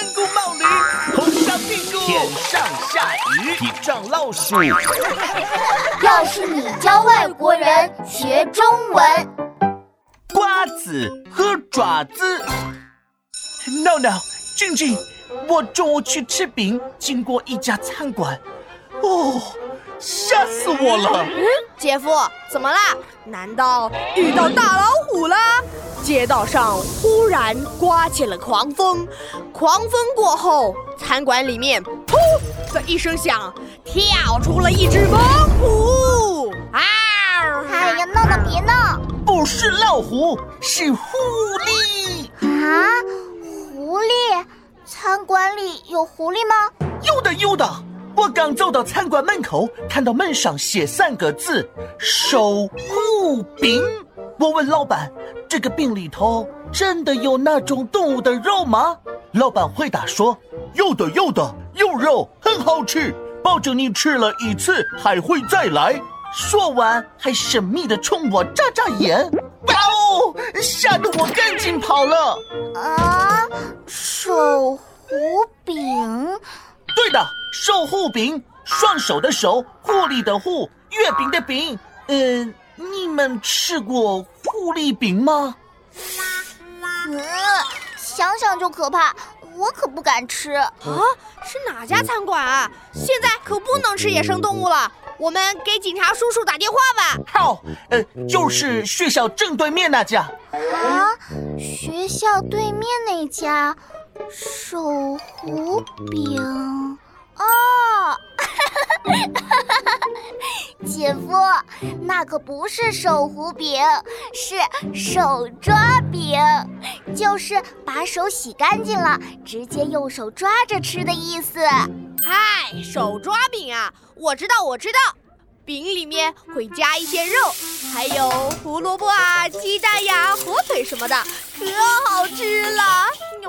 三顾冒驴，红烧屁股，天上下雨，地上老鼠。要是你教外国人学中文，瓜子和爪子。闹闹，静静，我中午去吃饼，经过一家餐馆，哦，吓死我了！嗯，姐夫，怎么啦？难道遇到大老虎了？街道上忽然刮起了狂风，狂风过后，餐馆里面噗的一声响，跳出了一只猛虎！啊！哎呀，闹闹别闹！不是老虎，是狐狸啊！狐狸？餐馆里有狐狸吗？有的，有的。我刚走到餐馆门口，看到门上写三个字“守护饼”。我问老板：“这个饼里头真的有那种动物的肉吗？”老板回答说：“有的，有的，有肉，很好吃，保证你吃了一次还会再来。”说完，还神秘的冲我眨眨眼。哇哦！吓得我赶紧跑了。啊，守护饼？对的，守护饼，双手的手，狐狸的狐，月饼的饼。嗯，你们吃过狐狸饼吗？嗯，想想就可怕，我可不敢吃。啊，是哪家餐馆啊？现在可不能吃野生动物了。我们给警察叔叔打电话吧。好，呃，就是学校正对面那家。啊，学校对面那家，手糊饼。哦，姐夫，那可不是手糊饼，是手抓饼，就是把手洗干净了，直接用手抓着吃的意思。嗨，手抓饼啊！我知道，我知道，饼里面会加一些肉，还有胡萝卜啊、鸡蛋呀、火腿什么的，可好吃了。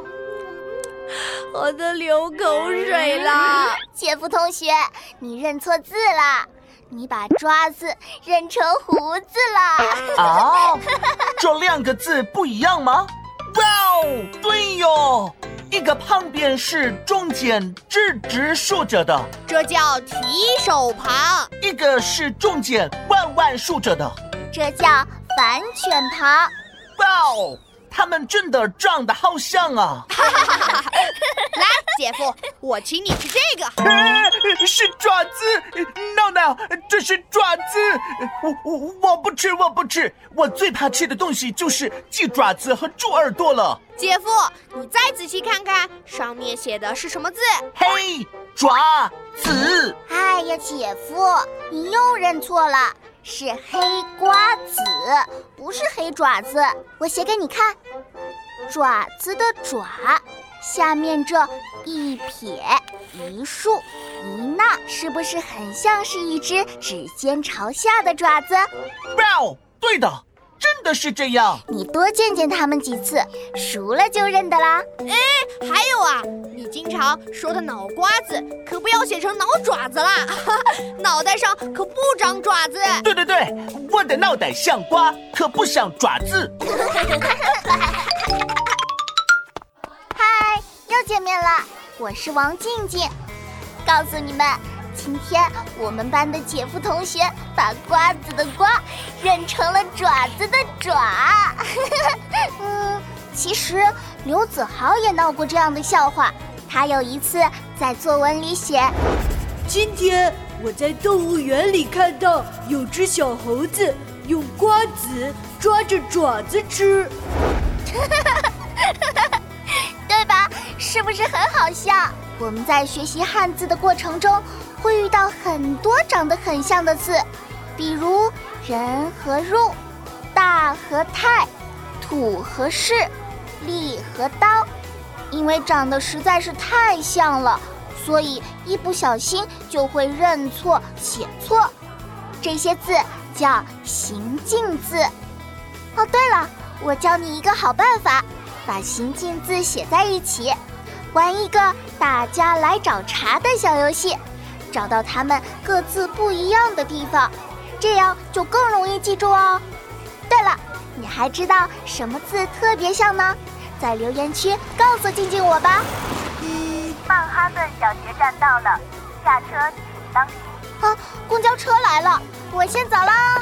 我都流口水了，姐夫同学，你认错字了，你把抓字认成胡子了。啊，这两个字不一样吗？哇哦，对哟，一个旁边是中间直直竖着的，这叫提手旁；一个是中间弯弯竖着的，这叫反犬旁。哇哦！他们真的长得好像啊！来，姐夫，我请你吃这个。是爪子，闹闹，这是爪子。我我我不吃，我不吃。我最怕吃的东西就是鸡爪子和猪耳朵了。姐夫，你再仔细看看，上面写的是什么字？黑爪子。哎呀，姐夫，你又认错了。是黑瓜子，不是黑爪子。我写给你看，爪子的爪，下面这一撇一竖一捺，是不是很像是一只指尖朝下的爪子？哇，对的。真的是这样，你多见见它们几次，熟了就认得啦。哎，还有啊，你经常说的脑瓜子，可不要写成脑爪子啦，脑袋上可不长爪子。对对对，我的脑袋像瓜，可不像爪子。见面了，我是王静静，告诉你们。今天我们班的姐夫同学把瓜子的瓜认成了爪子的爪。嗯，其实刘子豪也闹过这样的笑话。他有一次在作文里写：“今天我在动物园里看到有只小猴子用瓜子抓着爪子吃。”是不是很好笑？我们在学习汉字的过程中。会遇到很多长得很像的字，比如人和入、大和太、土和士、利和刀。因为长得实在是太像了，所以一不小心就会认错写错。这些字叫形近字。哦，对了，我教你一个好办法，把形近字写在一起，玩一个大家来找茬的小游戏。找到它们各自不一样的地方，这样就更容易记住哦。对了，你还知道什么字特别像呢？在留言区告诉静静我吧。曼哈顿小学站到了，下车请当心。啊，公交车来了，我先走啦。